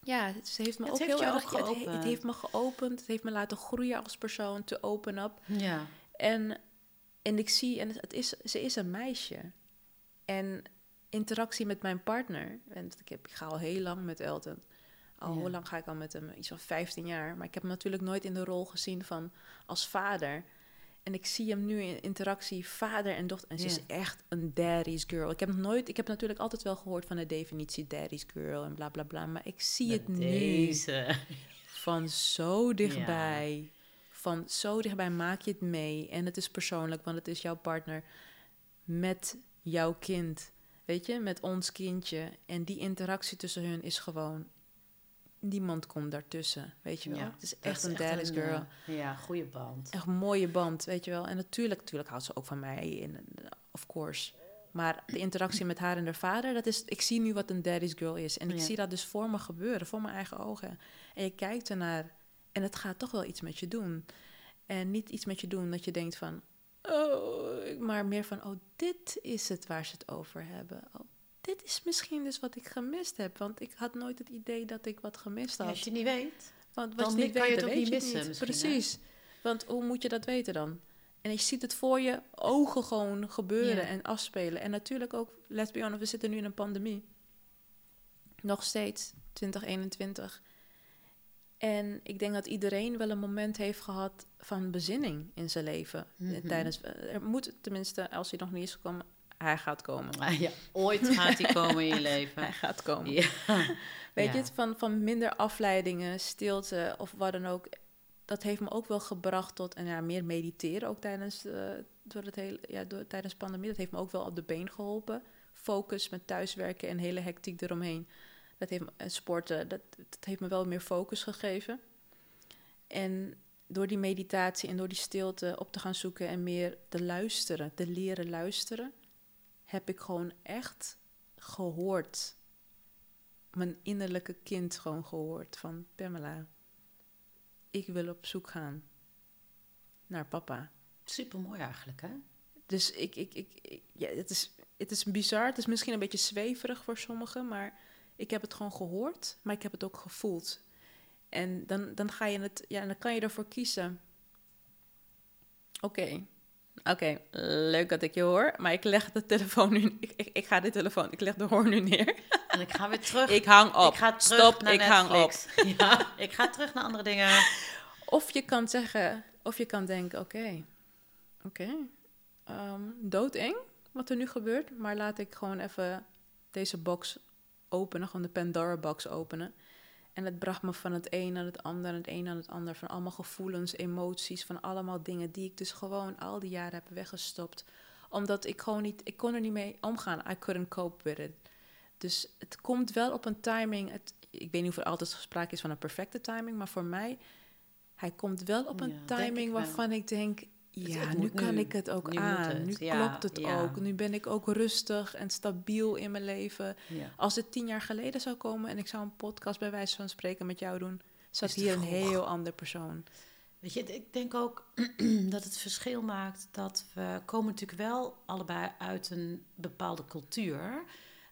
Ja, ze heeft me Het ook heeft heel erg... het, he- geopend. het heeft me geopend. Het heeft me laten groeien als persoon. Te open up. ja. En, en ik zie, en het is, ze is een meisje. En interactie met mijn partner. En ik, heb, ik ga al heel lang met Elton. Al Ja. hoe lang ga ik al met hem? Iets van 15 jaar. Maar ik heb hem natuurlijk nooit in de rol gezien van als vader. En ik zie hem nu in interactie vader en dochter. En ze is echt een daddy's girl. Ik heb nog nooit, ik heb natuurlijk altijd wel gehoord van de definitie daddy's girl en bla bla bla. Maar ik zie het nu Deze. van zo dichtbij. Van zo dichtbij maak je het mee. En het is persoonlijk, want het is jouw partner met jouw kind. Weet je, met ons kindje. En die interactie tussen hun is gewoon. Niemand komt daartussen. Weet je wel. Ja, het is echt is een daddy's girl. eh, ja, goede band. Echt een mooie band, weet je wel. En natuurlijk, natuurlijk houdt ze ook van mij, in, of course. Maar de interactie met haar en haar vader, dat is, ik zie nu wat een daddy's girl is. En ik Ja. zie dat dus voor me gebeuren, voor mijn eigen ogen. En je kijkt ernaar en het gaat toch wel iets met je doen. En niet iets met je doen dat je denkt van, oh, maar meer van, oh, dit is het waar ze het over hebben. Oh, dit is misschien dus wat ik gemist heb. Want ik had nooit het idee dat ik wat gemist had. als je niet weet. Want Dan wat je niet kan je het dan ook niet missen niet. Precies. Want hoe moet je dat weten dan? En je ziet het voor je ogen gewoon gebeuren Ja. en afspelen. En natuurlijk ook, let's be honest, we zitten nu in een pandemie. Nog steeds, 2021. En ik denk dat iedereen wel een moment heeft gehad van bezinning in zijn leven. Mhm. Tijdens, er moet tenminste, als hij nog niet is gekomen, hij gaat komen. Ah, ja, ooit gaat die komen in je leven. Hij gaat komen. Ja. Weet je, het van, van minder afleidingen, stilte of wat dan ook. Dat heeft me ook wel gebracht tot en ja, meer mediteren ook tijdens, eh, door het hele, ja, door, tijdens de pandemie. Dat heeft me ook wel op de been geholpen. Focus met thuiswerken en hele hectiek eromheen. Dat heeft en sporten, dat, dat heeft me wel meer focus gegeven. En door die meditatie en door die stilte op te gaan zoeken en meer te luisteren, te leren luisteren, heb ik gewoon echt gehoord mijn innerlijke kind gewoon gehoord van Pamela. Ik wil op zoek gaan naar papa. Super mooi eigenlijk, hè? Dus ik, ik, ik, ik- ja, het is, het is bizar. Het is misschien een beetje zweverig voor sommigen, maar ik heb het gewoon gehoord, maar ik heb het ook gevoeld. En dan, dan ga je het, ja, dan kan je ervoor kiezen. Oké, oké, leuk dat ik je hoor, maar ik leg de telefoon nu, ik, ik, ik ga de telefoon, ik leg de hoorn nu neer. En ik ga weer terug. Ik hang op. Ik ga terug Stop, naar ik hang op. Ja, ik ga terug naar andere dingen. Of je kan zeggen, of je kan denken, oké, oké, ehm, doodeng wat er nu gebeurt, maar laat ik gewoon even deze box openen, gewoon de Pandora box openen. En het bracht me van het een naar het ander, en het een naar het ander. Van allemaal gevoelens, emoties, van allemaal dingen die ik dus gewoon al die jaren heb weggestopt. Omdat ik gewoon niet, ik kon er niet mee omgaan. I couldn't cope with it. Dus het komt wel op een timing. Het, ik weet niet of er altijd sprake is van een perfecte timing, maar voor mij, hij komt wel op een Ja, timing ik wel. waarvan ik denk, ja, het nu kan nu. ik het ook Nu aan. het. Nu Ja, klopt het ja. ook. Nu ben ik ook rustig en stabiel in mijn leven. Ja. Als het tien jaar geleden zou komen en ik zou een podcast bij wijze van spreken met jou doen, zat hier een heel ander persoon. Weet je, ik denk ook dat het verschil maakt dat we komen natuurlijk wel allebei uit een bepaalde cultuur,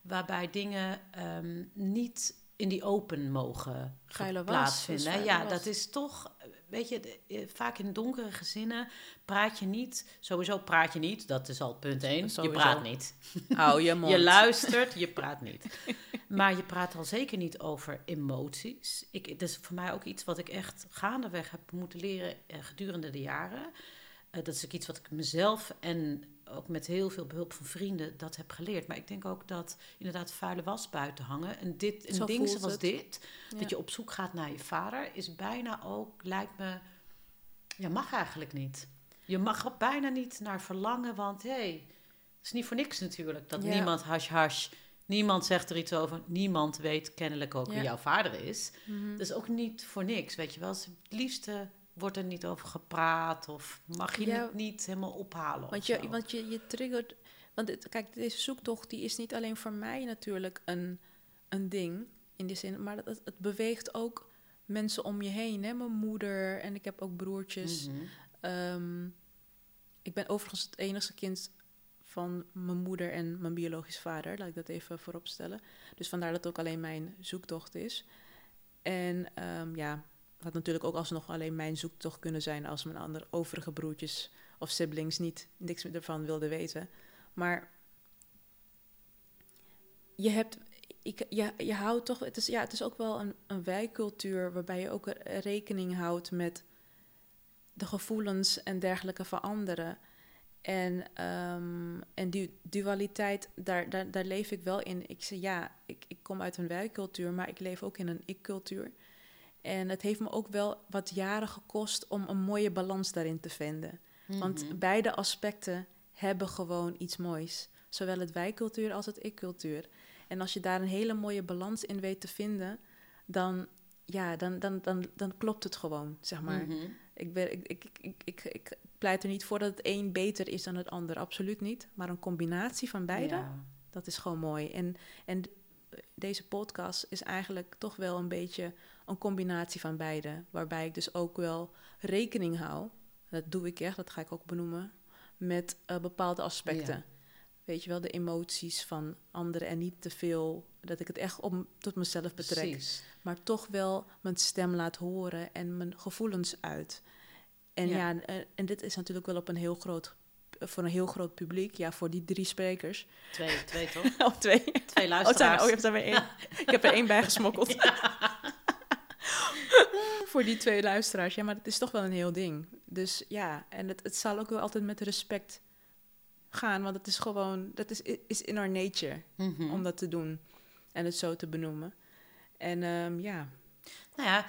waarbij dingen ehm, niet in die open mogen plaatsvinden. dus Ja, dat is toch, weet je, eh, vaak in donkere gezinnen praat je niet, sowieso praat je niet, dat is al punt één, je praat niet. Hou je mond. Je luistert, je praat niet. Maar je praat al zeker niet over emoties. Ik, dat is voor mij ook iets wat ik echt gaandeweg heb moeten leren eh, gedurende de jaren. Eh, dat is ook iets wat ik mezelf en ook met heel veel behulp van vrienden dat heb geleerd. Maar ik denk ook dat inderdaad vuile was buiten hangen. En dit, Zo een ding voelt zoals het. dit, Ja. dat je op zoek gaat naar je vader, is bijna ook, lijkt me, ja, mag eigenlijk niet. Je mag er bijna niet naar verlangen, want hé, hey, het is niet voor niks natuurlijk dat Ja. niemand hash hash, niemand zegt er iets over, niemand weet kennelijk ook Ja. wie jouw vader is. Mhm. Dat is ook niet voor niks, weet je wel. Het liefste wordt er niet over gepraat of mag je Ja. het niet helemaal ophalen. Want je, want je, je triggert. Want het, kijk, deze zoektocht die is niet alleen voor mij natuurlijk een, een ding in die zin, maar het, het beweegt ook mensen om je heen. Hè? Mijn moeder en ik heb ook broertjes. Mhm. Ehm, ik ben overigens het enigste kind van mijn moeder en mijn biologisch vader. Laat ik dat even voorop stellen. Dus vandaar dat het ook alleen mijn zoektocht is. En ehm, ja, had natuurlijk ook alsnog alleen mijn zoektocht kunnen zijn als mijn andere overige broertjes of siblings niet niks meer ervan wilden weten. Maar je hebt, ik, je, je houdt toch, het is, ja, het is ook wel een, een wijkcultuur waarbij je ook rekening houdt met de gevoelens en dergelijke van anderen. En, ehm, en die dualiteit, daar, daar, daar leef ik wel in. Ik zeg ja, ik, ik kom uit een wij-cultuur, maar ik leef ook in een ik-cultuur. En het heeft me ook wel wat jaren gekost om een mooie balans daarin te vinden. Want Mhm. beide aspecten hebben gewoon iets moois. Zowel het wij-cultuur als het ik-cultuur. En als je daar een hele mooie balans in weet te vinden, dan, ja, dan, dan, dan, dan klopt het gewoon, zeg maar. Mhm. Ik, ben, ik, ik, ik, ik, ik, ik pleit er niet voor dat het een beter is dan het ander, absoluut niet. Maar een combinatie van beide, Ja. dat is gewoon mooi. En, en deze podcast is eigenlijk toch wel een beetje een combinatie van beide. Waarbij ik dus ook wel rekening hou, dat doe ik echt, dat ga ik ook benoemen, met eh, bepaalde aspecten. Ja. Weet je wel, de emoties van anderen en niet te veel, dat ik het echt op, tot mezelf betrek Precies. maar toch wel mijn stem laat horen en mijn gevoelens uit. En Ja. ja, eh, en dit is natuurlijk wel op een heel groot, voor een heel groot publiek. Ja, voor die drie sprekers. Twee, twee toch? Of twee. Twee Oh, luisteraars. oh, je hebt er weer één. Ik heb er één bij gesmokkeld. voor die twee luisteraars. Ja, maar het is toch wel een heel ding. Dus ja, en het, het zal ook wel altijd met respect gaan. Want het is gewoon, dat is, is in our nature Mhm. om dat te doen. En het zo te benoemen. En ehm, ja, Nou ja,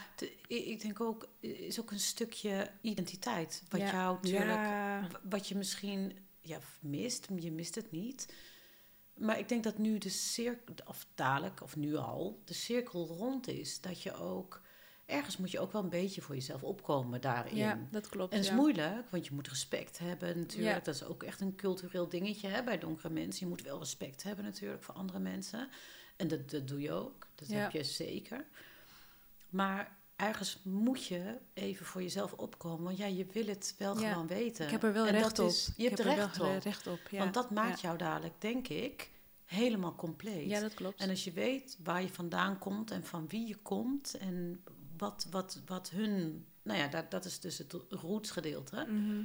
ik denk ook, is ook een stukje identiteit. Wat Ja. jou natuurlijk, Ja. wat je misschien ja, mist, je mist het niet. Maar ik denk dat nu de cirkel, of dadelijk, of nu al, de cirkel rond is. Dat je ook, ergens moet je ook wel een beetje voor jezelf opkomen daarin. ja, dat klopt. En dat is ja. moeilijk, want je moet respect hebben natuurlijk. Ja. Dat is ook echt een cultureel dingetje hè, bij donkere mensen. Je moet wel respect hebben natuurlijk voor andere mensen. En dat, dat doe je ook. Dat heb je zeker. Maar ergens moet je even voor jezelf opkomen. Want ja, je wil het wel Ja. gewoon weten. Ik heb er wel En recht op. is- je ik hebt heb er recht wel op. recht op. Ja. Want dat maakt ja. jou dadelijk, denk ik, helemaal compleet. Ja, dat klopt. En als je weet waar je vandaan komt en van wie je komt en wat, wat, wat hun, nou ja, dat, dat is dus het rootsgedeelte, Mhm.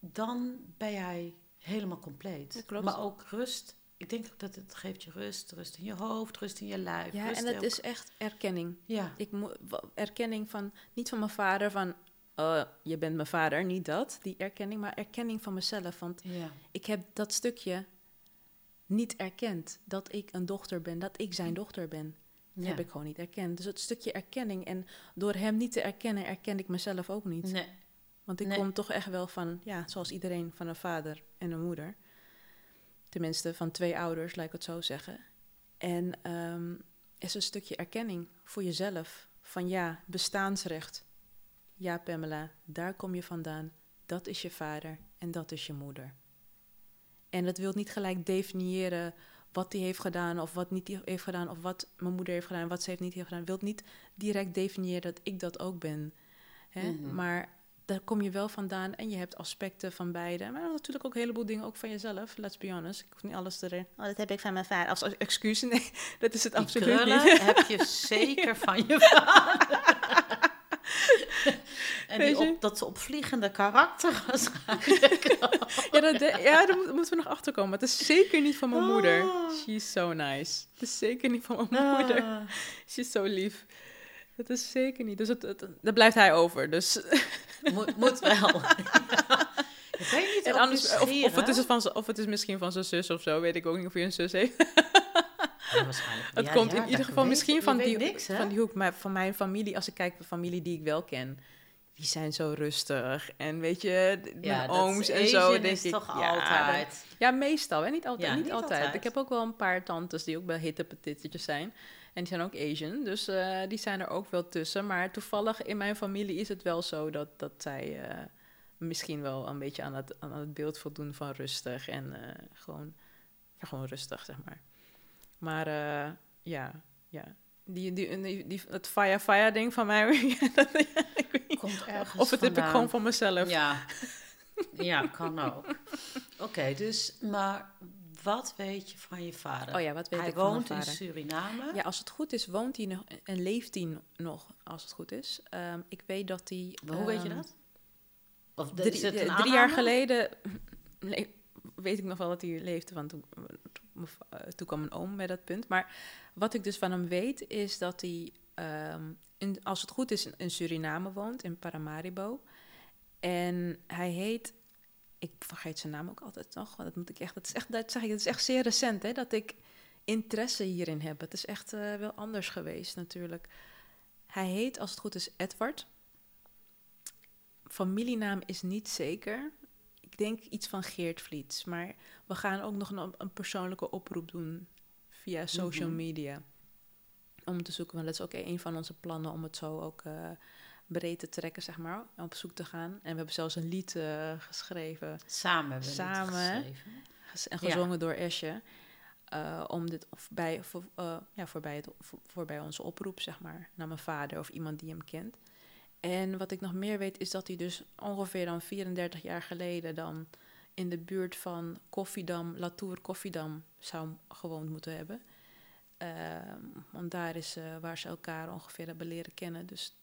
dan ben jij helemaal compleet. Dat klopt. Maar ook rust. Ik denk ook dat het geeft je rust. Rust in je hoofd, rust in je lijf. Ja, rust en het ook- is echt erkenning. Ja, Ik moet erkenning van, niet van mijn vader, van oh, je bent mijn vader, niet dat, die erkenning, maar erkenning van mezelf. Want ja. ik heb dat stukje niet erkend dat ik een dochter ben, dat ik zijn dochter ben. Dat Ja. heb ik gewoon niet erkend. Dus het stukje erkenning. En door hem niet te erkennen, erken ik mezelf ook niet. Nee. Want ik Nee. kom toch echt wel van, ja, zoals iedereen, van een vader en een moeder. Tenminste, van twee ouders, laat ik het zo zeggen. En ehm is een stukje erkenning voor jezelf. Van ja, bestaansrecht. Ja, Pamela, daar kom je vandaan. Dat is je vader en dat is je moeder. En dat wil niet gelijk definiëren wat hij heeft gedaan of wat niet heeft gedaan, of wat mijn moeder heeft gedaan, wat ze heeft niet heeft gedaan. Wil niet direct definiëren dat ik dat ook ben. Hè? Mhm. Maar daar kom je wel vandaan en je hebt aspecten van beide. Maar natuurlijk ook een heleboel dingen ook van jezelf. Let's be honest. Ik hoef niet alles erin. Oh, dat heb ik van mijn vader. Als excuus. Nee, dat is het Die absoluut niet. heb je zeker van je vader. en die op, dat opvliegende karakter waarschijnlijk. Ja, dat de- ja, daar moet- moeten we nog achter komen. Het is zeker niet van mijn moeder. Ah. She's so nice. Het is zeker niet van mijn moeder. Ah. Ze is zo lief. Dat is zeker niet. Dus het, het, daar blijft hij over. Dus. Moet, moet wel. Ik weet niet En ook anders, of, of, het is van, of het is misschien van zijn zus of zo. Weet ik ook niet of hij een zus heeft. Ja, waarschijnlijk. Het Ja, komt ja, in ieder geval weet- misschien je van die, niks, van die hoek. Maar van mijn familie, als ik kijk naar de familie die ik wel ken. Die zijn zo rustig. En weet je, mijn ooms en Asian zo. is Denk ik, toch ja, altijd. ja, meestal. Hè? Niet altijd. Niet, niet altijd. altijd. Ik heb ook wel een paar tantes die ook wel hittepetitjes zijn. En die zijn ook Asian. Dus eh, die zijn er ook wel tussen. Maar toevallig in mijn familie is het wel zo dat, dat zij eh, misschien wel een beetje aan het, aan het beeld voldoen van rustig. En eh, gewoon, ja, gewoon rustig, zeg maar. Maar ja, ja. Die, die, die, die, het fire fire ding van mij, ja, dat- ik weet niet. Komt ergens of het heb ik gewoon van mezelf. Ja. ja, kan ook. Oké, dus, maar wat weet je van je vader? Oh ja, wat weet Hij ik van mijn woont in vader? Suriname. Ja, als het goed is, woont hij nog en leeft hij nog, als het goed is. Ehm, ik weet dat hij... Maar hoe weet je ehm, dat? Of Drie, is het een drie jaar geleden le- weet ik nog wel dat hij leefde, want toen, toen, eh, toen kwam een oom met dat punt. Maar wat ik dus van hem weet, is dat hij, ehm, in, als het goed is, in Suriname woont, in Paramaribo. En hij heet, ik vergeet zijn naam ook altijd nog, want dat moet ik echt, dat is echt, dat zeg ik, het is echt zeer recent, hè, dat ik interesse hierin heb. Het is echt eh, wel anders geweest natuurlijk. Hij heet, als het goed is, Edward. Familienaam is niet zeker. Ik denk iets van Geert Vliets. Maar we gaan ook nog een, een persoonlijke oproep doen via social Mhm. media. Om te zoeken, want dat is ook een van onze plannen om het zo ook eh, breed te trekken, zeg maar. Op zoek te gaan. En we hebben zelfs een lied eh, geschreven Samen hebben we Samen, geschreven. ges- en Ja. gezongen door Esje. eh, om dit bij, voor, eh, ja, voorbij, het, voor, voorbij onze oproep, zeg maar, naar mijn vader of iemand die hem kent. En wat ik nog meer weet, is dat hij dus ongeveer dan 34 jaar geleden dan in de buurt van Koffiedam, Latour Koffiedam, zou gewoond moeten hebben. Ehm, want daar is waar ze elkaar ongeveer hebben leren kennen. Dus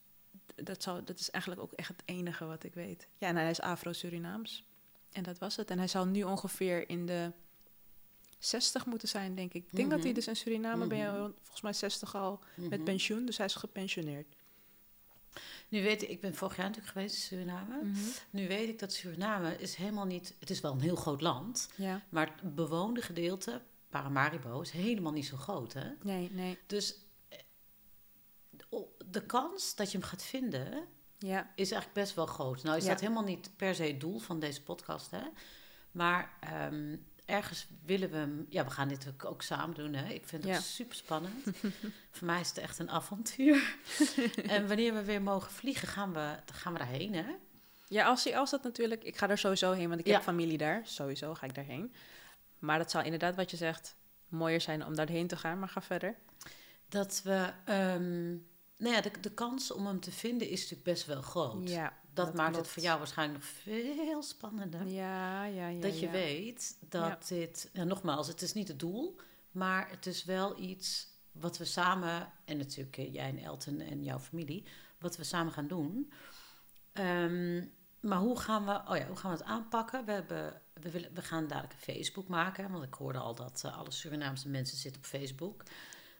dat, zou, dat is eigenlijk ook echt het enige wat ik weet. Ja, en hij is Afro-Surinaams. En dat was het. En hij zal nu ongeveer in de 60 moeten zijn, denk ik. Ik denk dat hij Mhm. dus in Suriname ben je Mhm. volgens mij 60 al met Mhm. pensioen. Dus hij is gepensioneerd. Nu weet ik, ik ben vorig jaar natuurlijk geweest in Suriname. Nu weet ik dat Suriname is helemaal niet... Het is wel een heel groot land, Ja, maar het bewoonde gedeelte, Paramaribo, is helemaal niet zo groot, hè? nee, nee. Dus de kans dat je hem gaat vinden Ja, is eigenlijk best wel groot. Nou is Ja. dat helemaal niet per se het doel van deze podcast, hè? Maar ehm, ergens willen we hem... Ja, we gaan dit ook, ook samen doen, hè? Ik vind het Ja. super spannend. Voor mij is het echt een avontuur. en wanneer we weer mogen vliegen, gaan we, dan gaan we daarheen, hè? ja als, als dat natuurlijk... Ik ga er sowieso heen, want ik heb familie daar. Sowieso ga ik daarheen. Maar dat zou inderdaad, wat je zegt, mooier zijn om daarheen te gaan. Maar ga verder. Dat we... ehm, nou ja, de, de kans om hem te vinden is natuurlijk best wel groot. Ja, dat, maakt het voor jou waarschijnlijk nog veel spannender. Ja, ja, ja. dat je ja. weet dat dit, ja, nogmaals, het is niet het doel, maar het is wel iets wat we samen, en natuurlijk eh, jij en Elton en jouw familie, wat we samen gaan doen. Ehm, maar hoe gaan, we, oh ja, hoe gaan we het aanpakken? We, hebben, we, willen, we gaan dadelijk een Facebook maken, want ik hoorde al dat eh, alle Surinaamse mensen zitten op Facebook.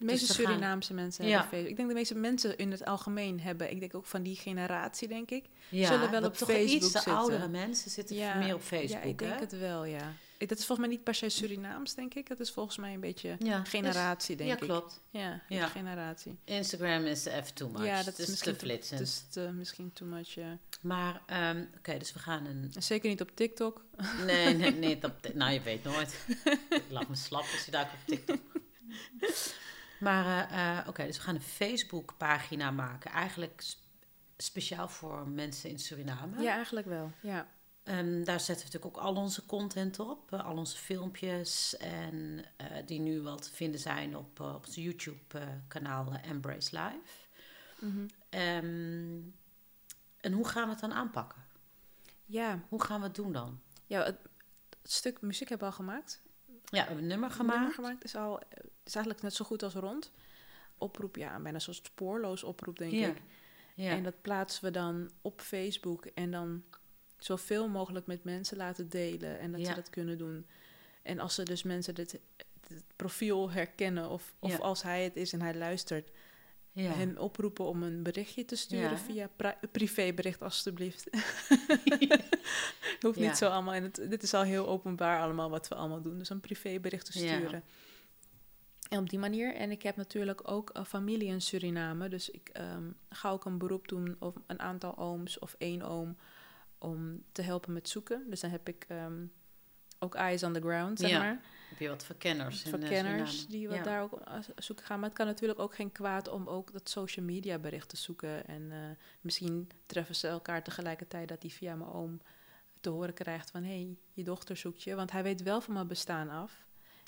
De meeste Dus gaan- Surinaamse mensen Ja. hebben Facebook. Ik denk de meeste mensen in het algemeen hebben... Ik denk ook van die generatie, denk ik. Ja, Zullen wel dat op toch Facebook iets de zitten. oudere mensen zitten meer op Facebook. Ja, ik denk het wel, ja. dat is volgens mij niet per se Surinaams, denk ik. Dat is volgens mij een beetje Ja, generatie, dus- denk ja, ik. klopt. Ja, Ja. generatie. Instagram is even too much. Ja, dat is te flitsend. het is te- misschien too much, ja. Maar, ehm, oké, dus we gaan een... En Zeker niet op TikTok. Nee, nee, nee. Dat, nou, je weet nooit. ik lach me slap als je daar op TikTok. Maar, eh, eh, oké, dus we gaan een Facebook-pagina maken. Eigenlijk sp- speciaal voor mensen in Suriname. Ja, eigenlijk wel. Ja. Ehm, daar zetten we natuurlijk ook al onze content op. eh, al onze filmpjes. En die nu wel te vinden zijn op, op ons YouTube-kanaal Embrace Live. Mhm. Ehm, en hoe gaan we het dan aanpakken? Ja, Hoe gaan we het doen dan? ja het, het stuk muziek hebben we al gemaakt. Ja, we hebben een nummer Het nummer gemaakt. gemaakt is, al, is eigenlijk net zo goed als rond. Oproep, ja, bijna zo'n spoorloos oproep, denk Ja. ik. Ja. En dat plaatsen we dan op Facebook en dan zoveel mogelijk met mensen laten delen en dat Ja. ze dat kunnen doen. En als ze dus mensen dit, het profiel herkennen of, of als hij het is en hij luistert, ja. hem oproepen om een berichtje te sturen Ja. via pri- privébericht alstublieft. Hoeft Ja. niet zo allemaal. En het, dit is al heel openbaar allemaal wat we allemaal doen. Dus een privébericht te Ja. sturen. En op die manier. En ik heb natuurlijk ook een familie in Suriname. Dus ik ehm, ga ook een beroep doen op een aantal ooms of één oom om te helpen met zoeken. Dus dan heb ik ehm, ook eyes on the ground, zeg Ja, maar. Heb je wat verkenners eh, kenners Suriname? die wat Ja. daar ook zoeken gaan. Maar het kan natuurlijk ook geen kwaad om ook dat social media bericht te zoeken. En eh, misschien treffen ze elkaar tegelijkertijd dat hij via mijn oom te horen krijgt van... hé, hey, je dochter zoekt je. Want hij weet wel van mijn bestaan af.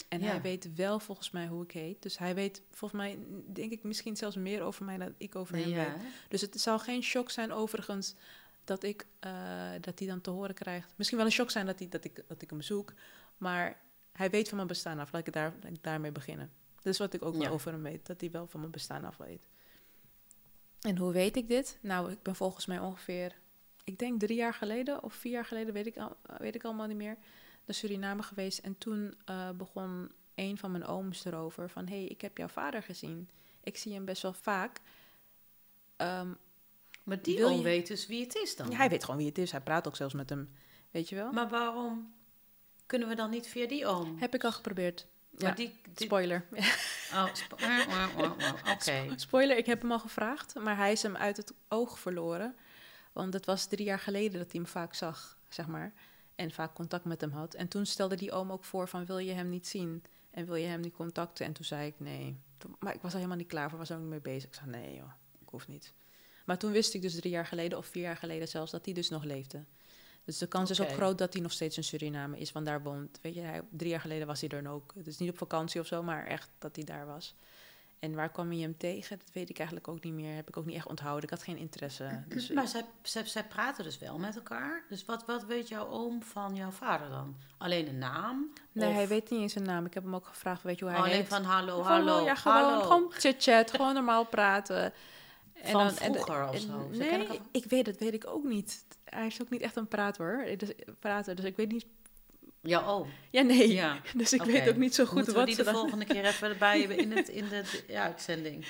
En Ja. hij weet wel volgens mij hoe ik heet. Dus hij weet volgens mij, denk ik, misschien zelfs meer over mij dan ik over hem Ja. weet. Dus het zal geen shock zijn overigens dat ik eh, dat hij dan te horen krijgt. Misschien wel een shock zijn dat, hij, dat, ik, dat ik hem zoek. Maar hij weet van mijn bestaan af. Laat ik, daar, laat ik daarmee beginnen. Dat is wat ik ook wel over hem weet. Dat hij wel van mijn bestaan af weet. En hoe weet ik dit? Nou, ik ben volgens mij ongeveer... Ik denk drie jaar geleden of vier jaar geleden, weet ik, al, weet ik allemaal niet meer... naar Suriname geweest. En toen eh, begon een van mijn ooms erover van... hé, hey, ik heb jouw vader gezien. Ik zie hem best wel vaak. Ehm, Maar die Wil oom je- weet dus wie het is dan. ja, hij weet gewoon wie het is. Hij praat ook zelfs met hem. Weet je wel? Maar waarom kunnen we dan niet via die oom? Heb ik al geprobeerd. Maar Ja, die, die- spoiler. oh, spo- Oké. Spoiler, ik heb hem al gevraagd, maar hij is hem uit het oog verloren. Want het was drie jaar geleden dat hij hem vaak zag, zeg maar. En vaak contact met hem had. En toen stelde die oom ook voor van, wil je hem niet zien? En wil je hem niet contacten? En toen zei ik, nee. Maar ik was er helemaal niet klaar voor, was er ook niet mee bezig. Ik zei, nee joh, ik hoef niet. Maar toen wist ik dus drie jaar geleden, of vier jaar geleden zelfs, dat hij dus nog leefde. Dus de kans is ook groot dat hij nog steeds in Suriname is, want daar woont. Weet je, hij, drie jaar geleden was hij er ook. Dus niet op vakantie of zo, maar echt dat hij daar was. En waar kwam je hem tegen? Dat weet ik eigenlijk ook niet meer. Heb ik ook niet echt onthouden. Ik had geen interesse. Dus Maar zij, zij, zij praten dus wel met elkaar. Dus wat, wat weet jouw oom van jouw vader dan? Alleen een naam? nee, Of hij weet niet eens zijn naam. Ik heb hem ook gevraagd, weet je hoe hij alleen heet? van hallo, hallo, ja, gewoon, hallo. gewoon chit-chat, gewoon normaal praten. En Van dan, vroeger of en- zo? Zo Nee, ik weet het, weet ik ook niet. Hij is ook niet echt een praat hoor. Dus, praten, dus ik weet niet. Jouw oom? Ja, nee. Ja. Dus ik weet ook niet zo goed Moeten we wat die ze de dan... volgende keer even erbij hebben in, het, in de, de uitzending?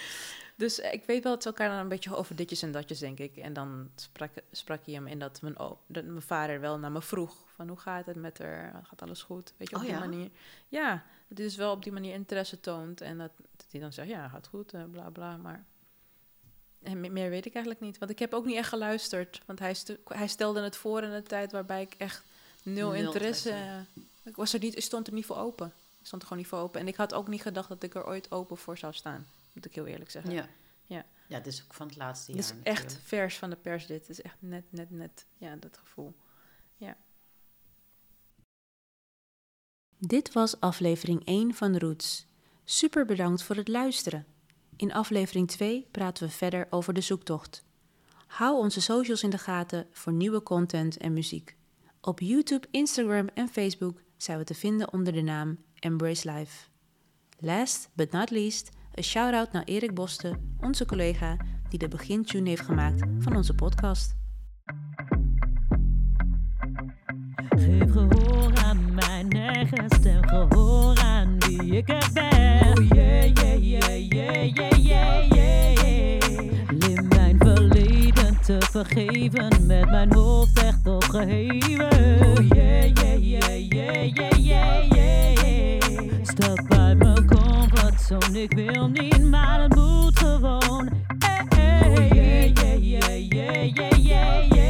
Dus eh, ik weet wel dat ze elkaar dan een beetje over ditjes en datjes, denk ik. En dan sprak, sprak hij hem in dat mijn, dat mijn vader wel naar me vroeg. Van hoe gaat het met haar? Gaat alles goed? Weet je, op Oh, die ja? manier. Ja, dat hij dus wel op die manier interesse toont. En dat, dat hij dan zegt, ja, gaat goed, eh, bla bla. Maar en me- meer weet ik eigenlijk niet. Want ik heb ook niet echt geluisterd. Want hij, stu- hij stelde het voor in een tijd waarbij ik echt nul, Nul interesse... ik, was er niet, ik stond er niet voor open. Ik stond er gewoon niet voor open. En ik had ook niet gedacht dat ik er ooit open voor zou staan. Moet ik heel eerlijk zeggen. Ja. Ja. Ja, dit is ook van het laatste Het jaar is echt vers van de pers dit. Het is echt net, net, net. Ja, dat gevoel. Ja. Dit was aflevering 1 van Roots. Super bedankt voor het luisteren. In aflevering 2 praten we verder over de zoektocht. Hou onze socials in de gaten voor nieuwe content en muziek. Op YouTube, Instagram en Facebook zijn we te vinden onder de naam Embrace Life. Last but not least, een shout-out naar Erik Boste, onze collega die de begintune heeft gemaakt van onze podcast. Geef gehoor aan mijn eigen stem, gehoor ik er ben. Oh yeah, yeah, yeah, yeah, yeah, yeah, yeah. Lim mijn verleden te vergeven, met mijn hoofd echt opgeheven. Oh yeah, yeah, yeah, yeah, yeah, yeah, yeah. Stap uit mijn comfortzone, ik wil niet, maar het moet gewoon. Hey, hey. Oh yeah, yeah, yeah, yeah, yeah, yeah, yeah.